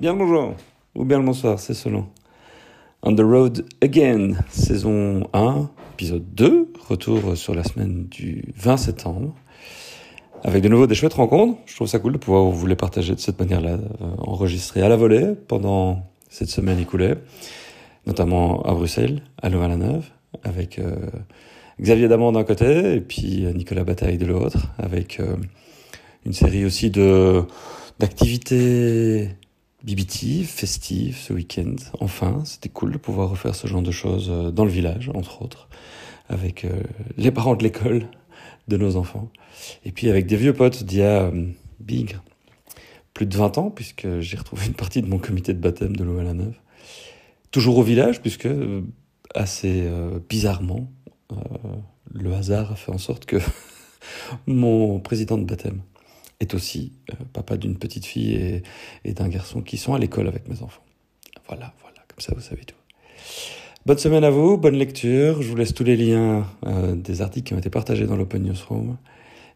Bien le bonjour, ou bien le bonsoir, c'est selon. On the Road Again, saison 1, épisode 2, retour sur la semaine du 20 septembre, avec de nouveau des chouettes rencontres. Je trouve ça cool de pouvoir vous les partager de cette manière-là, euh, enregistrées à la volée pendant cette semaine écoulée, notamment à Bruxelles, à Louvain-la-Neuve, avec euh, Xavier Damand d'un côté et puis euh, Nicolas Bataille de l'autre, avec euh, une série aussi de d'activités bibitives, festives ce week-end. Enfin, c'était cool de pouvoir refaire ce genre de choses euh, dans le village, entre autres, avec euh, les parents de l'école de nos enfants, et puis avec des vieux potes d'il y a euh, bigre plus de 20 ans, puisque j'ai retrouvé une partie de mon comité de baptême de Louvain-la-Neuve. Toujours au village, puisque assez bizarrement, le hasard a fait en sorte que mon président de baptême est aussi euh, papa d'une petite fille et, et d'un garçon qui sont à l'école avec mes enfants. Voilà, voilà, comme ça vous savez tout. Bonne semaine à vous, bonne lecture. Je vous laisse tous les liens euh, des articles qui ont été partagés dans l'Open Newsroom.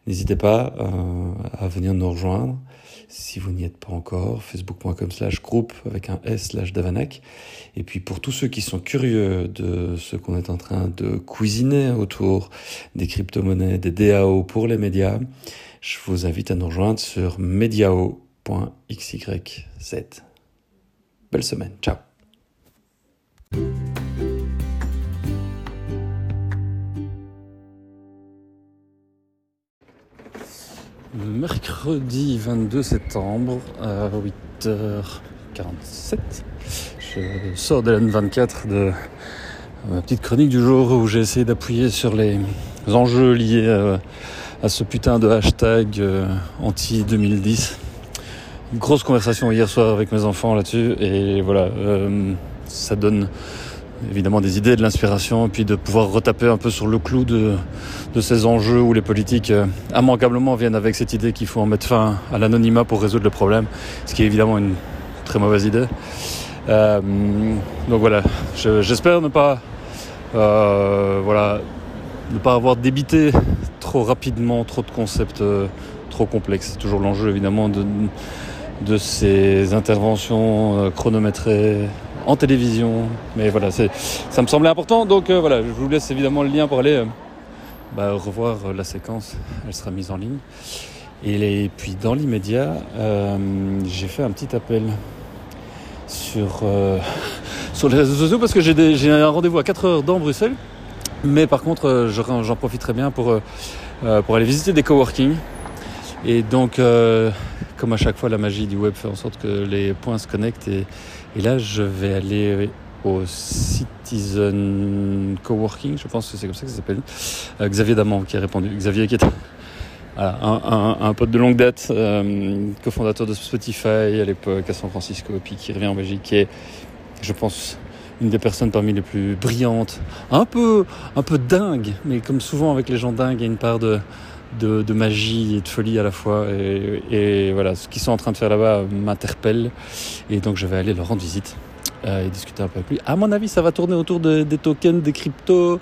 N'hésitez pas euh, à venir nous rejoindre si vous n'y êtes pas encore. Facebook.com slash groupe avec un S slash Davanac. Et puis pour tous ceux qui sont curieux de ce qu'on est en train de cuisiner autour des crypto-monnaies, des DAO pour les médias, je vous invite à nous rejoindre sur mediao.xyz. Belle semaine, ciao Mercredi 22 septembre à 8h47. Je sors de l'N24 de ma petite chronique du jour où j'ai essayé d'appuyer sur les enjeux liés à, à ce putain de hashtag euh, anti-2010. Grosse conversation hier soir avec mes enfants là-dessus et voilà, euh, ça donne évidemment des idées, de l'inspiration, et puis de pouvoir retaper un peu sur le clou de, de ces enjeux où les politiques euh, immanquablement viennent avec cette idée qu'il faut en mettre fin à l'anonymat pour résoudre le problème, ce qui est évidemment une très mauvaise idée. Euh, donc voilà, je- j'espère ne pas, voilà, ne pas avoir débité trop rapidement trop de concepts euh, trop complexes. C'est toujours l'enjeu évidemment de, de ces interventions euh, chronométrées en télévision. Mais voilà, c'est, ça me semblait important. Donc euh, voilà, je vous laisse évidemment le lien pour aller bah, revoir la séquence. Elle sera mise en ligne. Et, puis dans l'immédiat, j'ai fait un petit appel sur, sur les réseaux sociaux parce que j'ai un rendez-vous à 4 heures dans Bruxelles. Mais par contre, euh, je- j'en profiterai bien pour, euh, euh, pour aller visiter des coworking. Et donc, euh, comme à chaque fois, la magie du web fait en sorte que les points se connectent. Et, et là, je vais aller au Citizen Coworking, je pense que c'est comme ça que ça s'appelle. Xavier Damand qui a répondu. Xavier qui est voilà, un, un- un pote de longue date, euh, cofondateur de Spotify à l'époque à San Francisco, puis qui revient en Belgique, est, je pense, une des personnes parmi les plus brillantes, un peu, un peu dingue, mais comme souvent avec les gens dingues, il y a une part de, de, magie et de folie à la fois. Et, voilà, ce qu'ils sont en train de faire là-bas m'interpelle. Et donc je vais aller leur rendre visite euh, et discuter un peu avec lui. À mon avis, ça va tourner autour de- des tokens, des cryptos,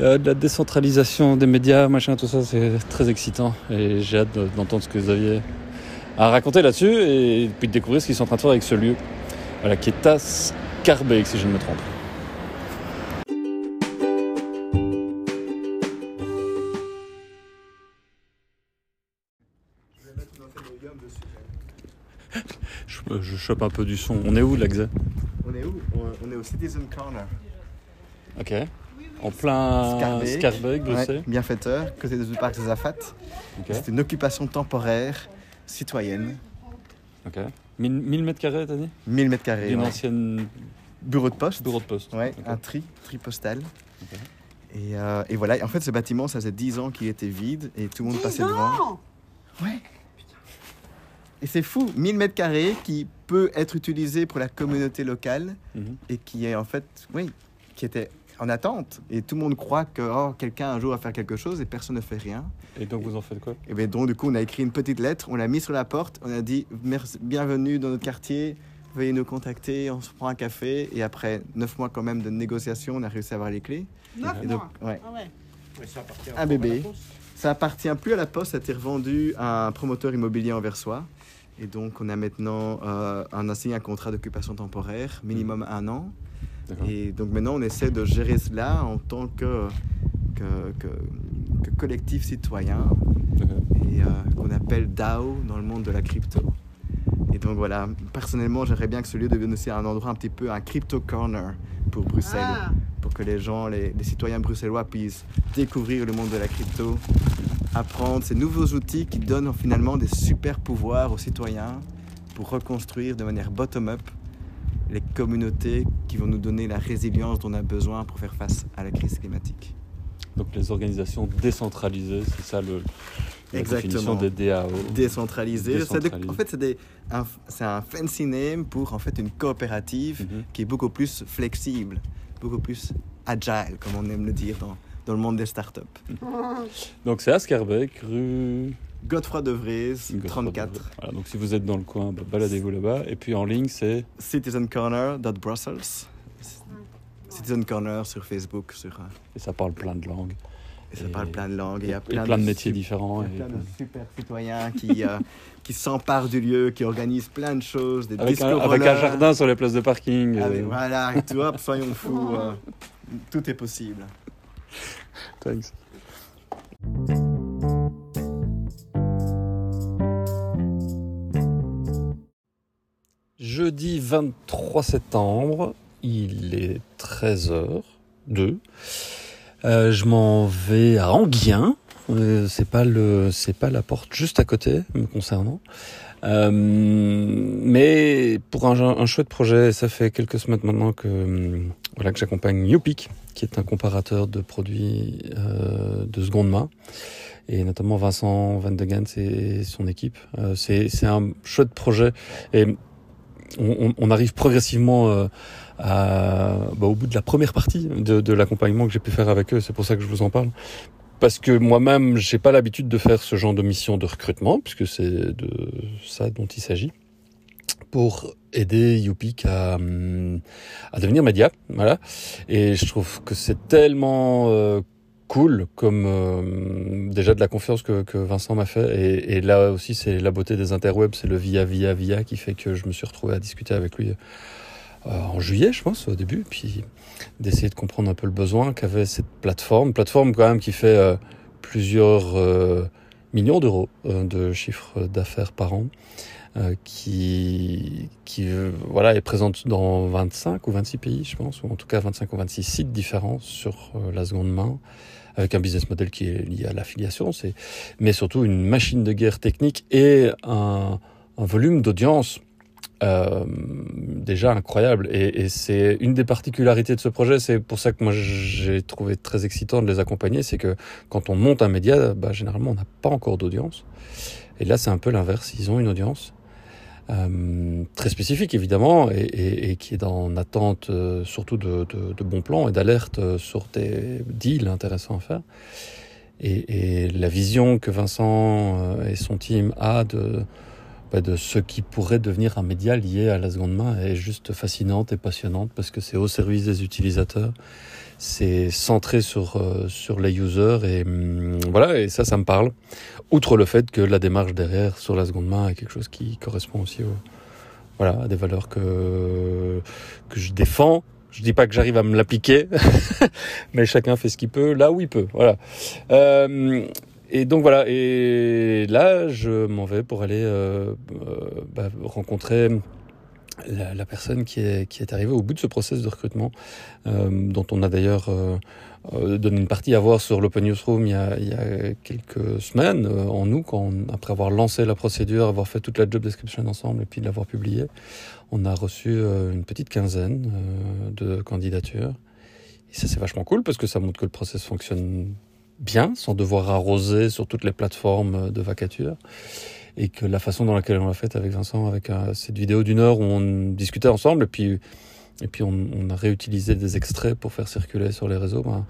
euh, de la décentralisation des médias, machin, tout ça. C'est très excitant. Et j'ai hâte de- d'entendre ce que Xavier a raconté là-dessus et puis de découvrir ce qu'ils sont en train de faire avec ce lieu. Voilà, qui est à Scarbeck, si je ne me trompe. Je, je chope un peu du son. On est où, là, Xa On est où? On- est au Citizen Corner. Ok. En plein Scarbeck. Scarbeck, Bruxelles. Ouais, bienfaiteur, côté du parc des Afat. Ok. C'est une occupation temporaire citoyenne. Ok. 1000 1000 mètres carrés, t'as dit 1000 mètres carrés. D'une ouais. ancienne Bureau de poste. bureau de poste. Ouais, un tri, tri postal. Et, euh, et voilà, en fait, ce bâtiment, ça faisait 10 ans qu'il était vide et tout le monde passait devant. Ouais. Et c'est fou, 1000 mètres carrés qui peut être utilisé pour la communauté locale Mhm. et qui est en fait, oui, qui était en attente. Et tout le monde croit que oh, quelqu'un un jour va faire quelque chose et personne ne fait rien. Et donc vous en faites quoi? Et bien donc du coup, on a écrit une petite lettre, on l'a mis sur la porte, on a dit Merci, bienvenue dans notre quartier, veuillez nous contacter, on se prend un café. Et après neuf mois quand même de négociations, on a réussi à avoir les clés. Neuf donc, mois? ouais, Ah ouais. un bébé. Ça appartient plus à la poste, ça a été revendu à un promoteur immobilier anversois Et donc, on a maintenant euh, un, signé un contrat d'occupation temporaire, minimum mm. un an. Et donc, maintenant, on essaie de gérer cela en tant que, que, collectif citoyen et euh, qu'on appelle DAO dans le monde de la crypto. Et donc voilà, personnellement, j'aimerais bien que ce lieu devienne aussi un endroit un petit peu un crypto corner pour Bruxelles, ah. pour que les gens, les, les, citoyens bruxellois puissent découvrir le monde de la crypto, apprendre ces nouveaux outils qui donnent finalement des super pouvoirs aux citoyens pour reconstruire de manière bottom-up les communautés qui vont nous donner la résilience dont on a besoin pour faire face à la crise climatique. Donc les organisations décentralisées, c'est ça le, la Exactement. des DAO. Décentralisé. en fait, c'est un, un, fancy name pour en fait une coopérative mhm. qui est beaucoup plus flexible, beaucoup plus agile, comme on aime le dire dans, dans le monde des startups. Donc c'est à Scarbeck, rue Godefroy de Vries, 34. Voilà, donc si vous êtes dans le coin, bah, baladez-vous là-bas. Et puis en ligne, c'est citizencorner.brussels. Citizen Corner sur Facebook. Sur, euh, Et ça parle plein de langues. Et, ça parle plein de langues. il y a plein, de, métiers différents. Il y a plein de super citoyens qui, euh, qui s'emparent du lieu, qui organisent plein de choses. Des avec, un, avec un jardin sur les places de parking. Ah, voilà, et tout, hop, soyons fous. Euh, tout est possible. Thanks. Jeudi 23 septembre, il est 13h02. Euh, je m'en vais à Anguien. Euh, c'est pas le, c'est pas la porte juste à côté me concernant. Euh, mais pour un, chouette projet, ça fait quelques semaines maintenant que voilà que j'accompagne Yopic, qui est un comparateur de produits de seconde main, et notamment Vincent Van de et son équipe. C'est c'est un chouette projet et on, on arrive progressivement euh, à, bah, au bout de la première partie de, de l'accompagnement que j'ai pu faire avec eux. C'est pour ça que je vous en parle. Parce que moi-même, j'ai pas l'habitude de faire ce genre de mission de recrutement, puisque c'est de ça dont il s'agit, pour aider Youpik à, à devenir média. Voilà. Et je trouve que c'est tellement euh, cool comme euh, déjà de la confiance que, que Vincent m'a fait et, et, là aussi c'est la beauté des interwebs c'est le via via via qui fait que je me suis retrouvé à discuter avec lui euh, en juillet, je pense, au début, puis d'essayer de comprendre un peu le besoin qu'avait cette plateforme. Plateforme quand même qui fait euh, plusieurs euh, millions d'euros de chiffre d'affaires par an, qui, qui voilà, est présente dans 25 ou 26 pays, je pense, ou en tout cas 25 ou 26 sites différents sur la seconde main avec un business model qui est lié à l'affiliation, mais surtout une machine de guerre technique et un, un volume d'audience euh, déjà incroyable. Et, et c'est une des particularités de ce projet. C'est pour ça que moi j'ai trouvé très excitant de les accompagner. C'est que quand on monte un média, bah, généralement on n'a pas encore d'audience. Et là c'est un peu l'inverse. Ils ont une audience. Euh, très spécifique évidemment et, et, et, qui est en attente euh, surtout de, de, de, bons plans et d'alerte euh, sur des deals intéressants à faire. Et, et la vision que Vincent et son team a de de ce qui pourrait devenir un média lié à la seconde main est juste fascinante et passionnante parce que c'est au service des utilisateurs, c'est centré sur euh, sur les users et hum, voilà et ça ça me parle. Outre le fait que la démarche derrière sur la seconde main est quelque chose qui correspond aussi au, voilà à des valeurs que que je défends. Je dis pas que j'arrive à me l'appliquer, mais chacun fait ce qu'il peut là où il peut. Voilà. Euh, et donc voilà, et là je m'en vais pour aller euh, euh, bah, rencontrer la, la, personne qui est, qui est arrivée au bout de ce process de recrutement, euh, dont on a d'ailleurs euh, euh, donné une partie à voir sur l'Open Newsroom il y a, il y a quelques semaines, en août, quand après avoir lancé la procédure, avoir fait toute la job description ensemble et puis l'avoir publié, on a reçu une petite quinzaine de candidatures. Et ça c'est vachement cool parce que ça montre que le process fonctionne bien, sans devoir arroser sur toutes les plateformes de vacature. Et que la façon dans laquelle on l'a fait avec Vincent, avec euh, cette vidéo d'une heure où on discutait ensemble, et puis, et puis on, on, a réutilisé des extraits pour faire circuler sur les réseaux, ben,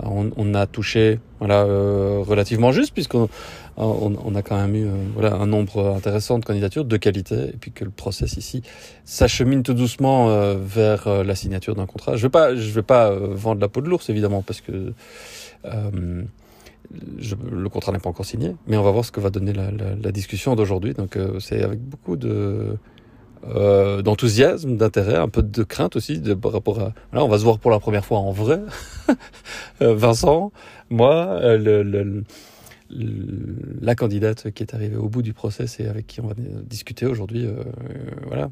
on, on, a touché voilà, euh, relativement juste, puisqu'on on, on, a quand même eu euh, voilà, un nombre intéressant de candidatures de qualité, et puis que le process ici s'achemine tout doucement euh, vers euh, la signature d'un contrat. Je vais pas, je vais pas vendre la peau de l'ours, évidemment, parce que euh, le contrat n'est pas encore signé, mais on va voir ce que va donner la, discussion d'aujourd'hui. Donc euh, c'est avec beaucoup de euh, d'enthousiasme, d'intérêt, un peu de crainte aussi de, par rapport à. Là, on va se voir pour la première fois en vrai. Euh, Vincent, moi, le, la candidate qui est arrivée au bout du process et avec qui on va discuter aujourd'hui, voilà,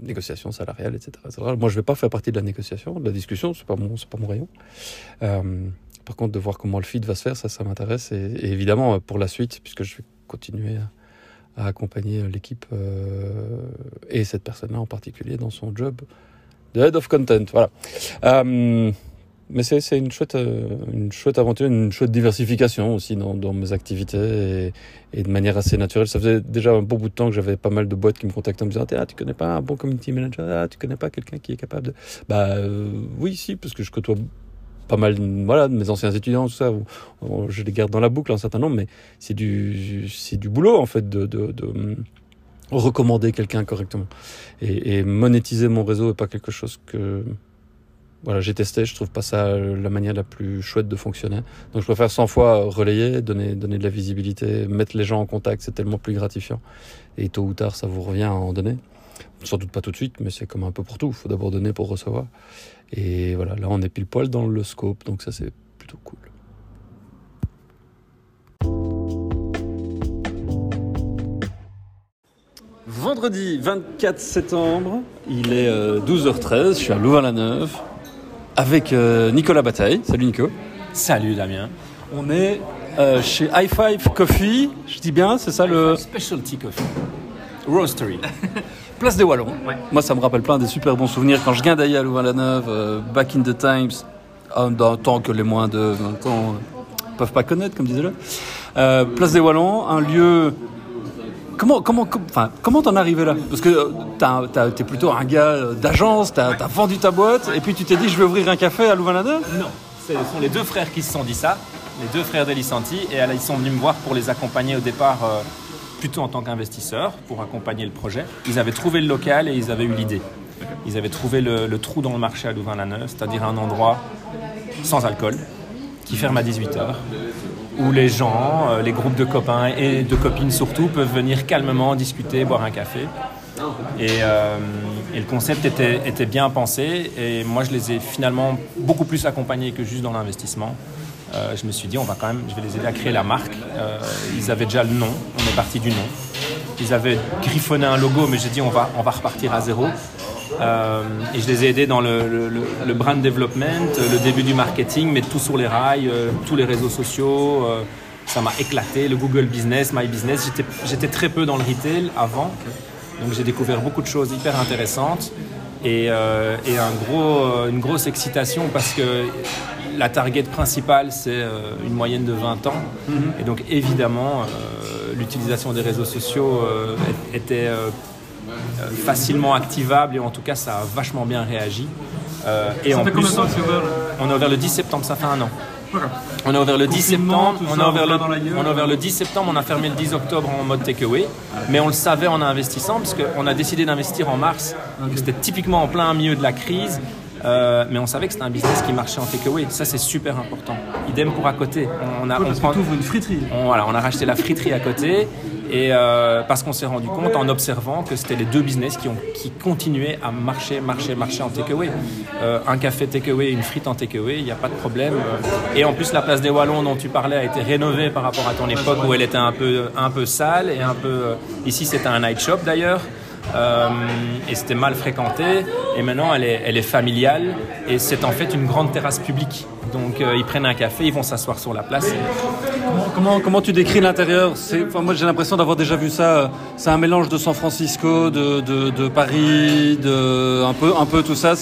négociation salariale, etc., Moi, je vais pas faire partie de la négociation, de la discussion, c'est pas mon, c'est pas mon rayon. Par contre, de voir comment le feed va se faire, ça, ça m'intéresse. Et, évidemment, pour la suite, puisque je vais continuer à, accompagner l'équipe euh, et cette personne-là en particulier dans son job de head of content. Voilà. Euh, mais c'est une chouette, euh, une chouette aventure, une chouette diversification aussi dans, dans mes activités et, et, de manière assez naturelle. Ça faisait déjà un bon bout de temps que j'avais pas mal de boîtes qui me contactaient en me disant ah, tu connais pas un bon community manager? Ah, tu connais pas quelqu'un qui est capable de? Bah oui, si, parce que je côtoie pas mal voilà, de mes anciens étudiants, tout ça, je les garde dans la boucle un certain nombre, mais c'est du, c'est du boulot en fait de, de, de recommander quelqu'un correctement. Et, et, monétiser mon réseau n'est pas quelque chose que voilà, j'ai testé, je trouve pas ça la manière la plus chouette de fonctionner. Donc je préfère 100 fois relayer, donner, donner de la visibilité, mettre les gens en contact, c'est tellement plus gratifiant. Et tôt ou tard, ça vous revient à en donner. Sans doute pas tout de suite, mais c'est comme un peu pour tout. Il faut d'abord donner pour recevoir. Et voilà, là on est pile poil dans le scope, donc ça c'est plutôt cool. Vendredi 24 septembre, il est 12h13, euh, je suis à Louvain-la-Neuve avec euh, Nicolas Bataille. Salut Nico. Salut Damien. On est euh, chez High Five Coffee, je dis bien, c'est ça le... Specialty Coffee. Roastery. Place des Wallons. Moi, ça me rappelle plein des super bons souvenirs quand je viens d'ailleurs à Louvain-la-Neuve, euh, back in the times, dans le temps que les moins de 20 ans ne peuvent pas connaître, comme disait le. Euh, Place des Wallons, un lieu. Comment comment enfin comment t'en es arrivé là? Parce que euh, t'es plutôt un gars d'agence, t'as as vendu ta boîte et puis tu t'es dit je vais ouvrir un café à Louvain-la-Neuve Non, ce sont les deux frères qui se sont dit ça, les deux frères d'Elisanti et ils sont venus me voir pour les accompagner au départ plutôt en tant qu'investisseur pour accompagner le projet. Ils avaient trouvé le local et ils avaient eu l'idée. Ils avaient trouvé le, trou dans le marché à Louvain-la-Neuve, c'est-à-dire un endroit sans alcool, qui ferme à 18h, où les gens, euh, les groupes de copains et de copines surtout, peuvent venir calmement discuter, boire un café. Et, euh, le concept était, était, bien pensé et moi je les ai finalement beaucoup plus accompagnés que juste dans l'investissement. Euh, je me suis dit, on va quand même, je vais les aider à créer la marque. Euh, ils avaient déjà le nom, on est parti du nom. Ils avaient griffonné un logo, mais j'ai dit, on va, on va repartir à zéro. Euh, et je les ai aidés dans le, le, brand development, le début du marketing, mais tout sur les rails, tous les réseaux sociaux. ça m'a éclaté, le Google Business, My Business. J'étais très peu dans le retail avant, donc j'ai découvert beaucoup de choses hyper intéressantes et, et un gros, une grosse excitation parce que la target principale, c'est euh, une moyenne de 20 ans. Mhm. Et donc, évidemment, euh, l'utilisation des réseaux sociaux euh, était facilement activable et en tout cas, ça a vachement bien réagi. et en plus, on a ouvert le 10 septembre, ça fait un an. On a ouvert le 10 septembre, on a ouvert le, on a ouvert le 10 septembre, on a fermé le 10 octobre en mode takeaway, mais on le savait en investissant parce qu'on a décidé d'investir en mars, c'était typiquement en plein milieu de la crise, euh, mais on savait que c'était un business qui marchait en takeaway. Ça, c'est super important. Idem pour à côté. On, a, on prend, une friterie. On, voilà, on a racheté la friterie à côté. Et euh, parce qu'on s'est rendu compte en observant que c'était les deux business qui, ont, qui continuaient à marcher, marcher, marcher en takeaway. Euh, un café takeaway, une frite en takeaway, il n'y a pas de problème. Et en plus, la place des Wallons dont tu parlais a été rénovée par rapport à ton époque où elle était un peu, un peu sale et un peu. Ici, c'était un night shop d'ailleurs. Euh, et c'était mal fréquenté. Et maintenant, elle est, elle est familiale et c'est en fait une grande terrasse publique. Donc, euh, ils prennent un café, ils vont s'asseoir sur la place. Comment, comment, tu décris l'intérieur? Enfin, Moi, j'ai l'impression d'avoir déjà vu ça. C'est un mélange de San Francisco, de, de, de Paris, de un peu, un peu tout ça.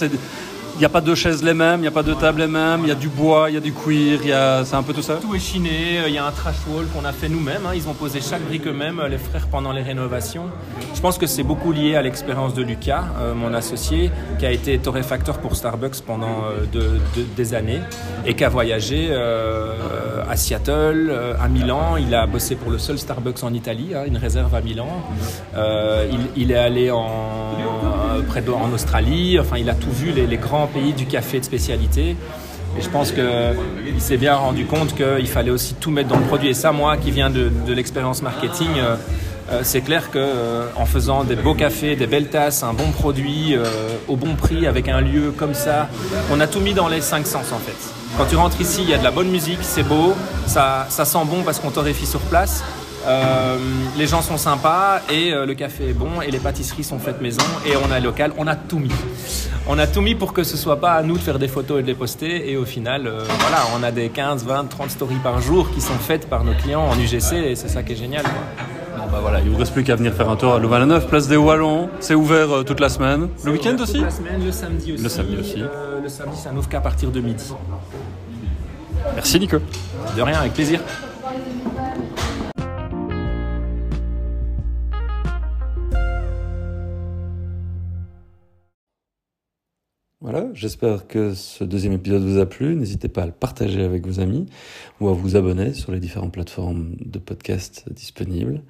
N'y a pas de chaises les mêmes, il n'y a pas de tables les mêmes, il y a du bois, il y a du cuir, c'est un peu tout ça Tout est chiné, il y a un trash wall qu'on a fait nous-mêmes, hein. ils ont posé chaque brique eux-mêmes, les frères, pendant les rénovations. Je pense que c'est beaucoup lié à l'expérience de Lucas, euh, mon associé, qui a été torréfacteur pour Starbucks pendant euh, des années et qui a voyagé euh, à Seattle, à Milan. Il a bossé pour le seul Starbucks en Italie, hein, une réserve à Milan. Il, est allé en, près de, en Australie, enfin il a tout vu, les grands pays du café de spécialité. Et je pense qu'il s'est bien rendu compte qu'il fallait aussi tout mettre dans le produit. Et ça, moi qui viens de, l'expérience marketing, euh, euh, c'est clair qu'en en faisant des beaux cafés, des belles tasses, un bon produit, au bon prix, avec un lieu comme ça, on a tout mis dans les cinq sens en fait. Quand tu rentres ici, il y a de la bonne musique, c'est beau, ça, sent bon parce qu'on torréfie sur place. Euh, les gens sont sympas et euh, le café est bon et les pâtisseries sont faites maison et on a local, on a tout mis. On a tout mis pour que ce soit pas à nous de faire des photos et de les poster et au final, euh, voilà, on a des 15, 20, 30 stories par jour qui sont faites par nos clients en UGC et c'est ça qui est génial. Bon bah voilà, il ne vous reste plus qu'à venir faire un tour à Louvain-la-Neuve, place des Wallons. C'est ouvert toute la semaine. Le week-end aussi Toute la semaine, le samedi aussi. Le samedi aussi. le samedi, ça n'ouvre qu'à partir de midi. Merci Nico. De rien, avec plaisir. Voilà, j'espère que ce deuxième épisode vous a plu. N'hésitez pas à le partager avec vos amis ou à vous abonner sur les différentes plateformes de podcast disponibles.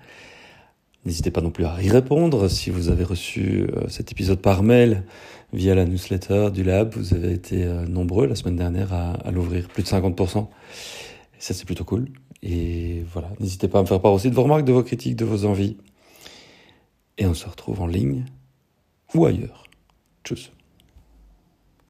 N'hésitez pas non plus à y répondre. Si vous avez reçu euh, cet épisode par mail via la newsletter du Lab, vous avez été euh, nombreux la semaine dernière à, l'ouvrir, plus de 50%. Et ça, c'est plutôt cool. Et voilà, n'hésitez pas à me faire part aussi de vos remarques, de vos critiques, de vos envies. Et on se retrouve en ligne ou ailleurs. Tchuss.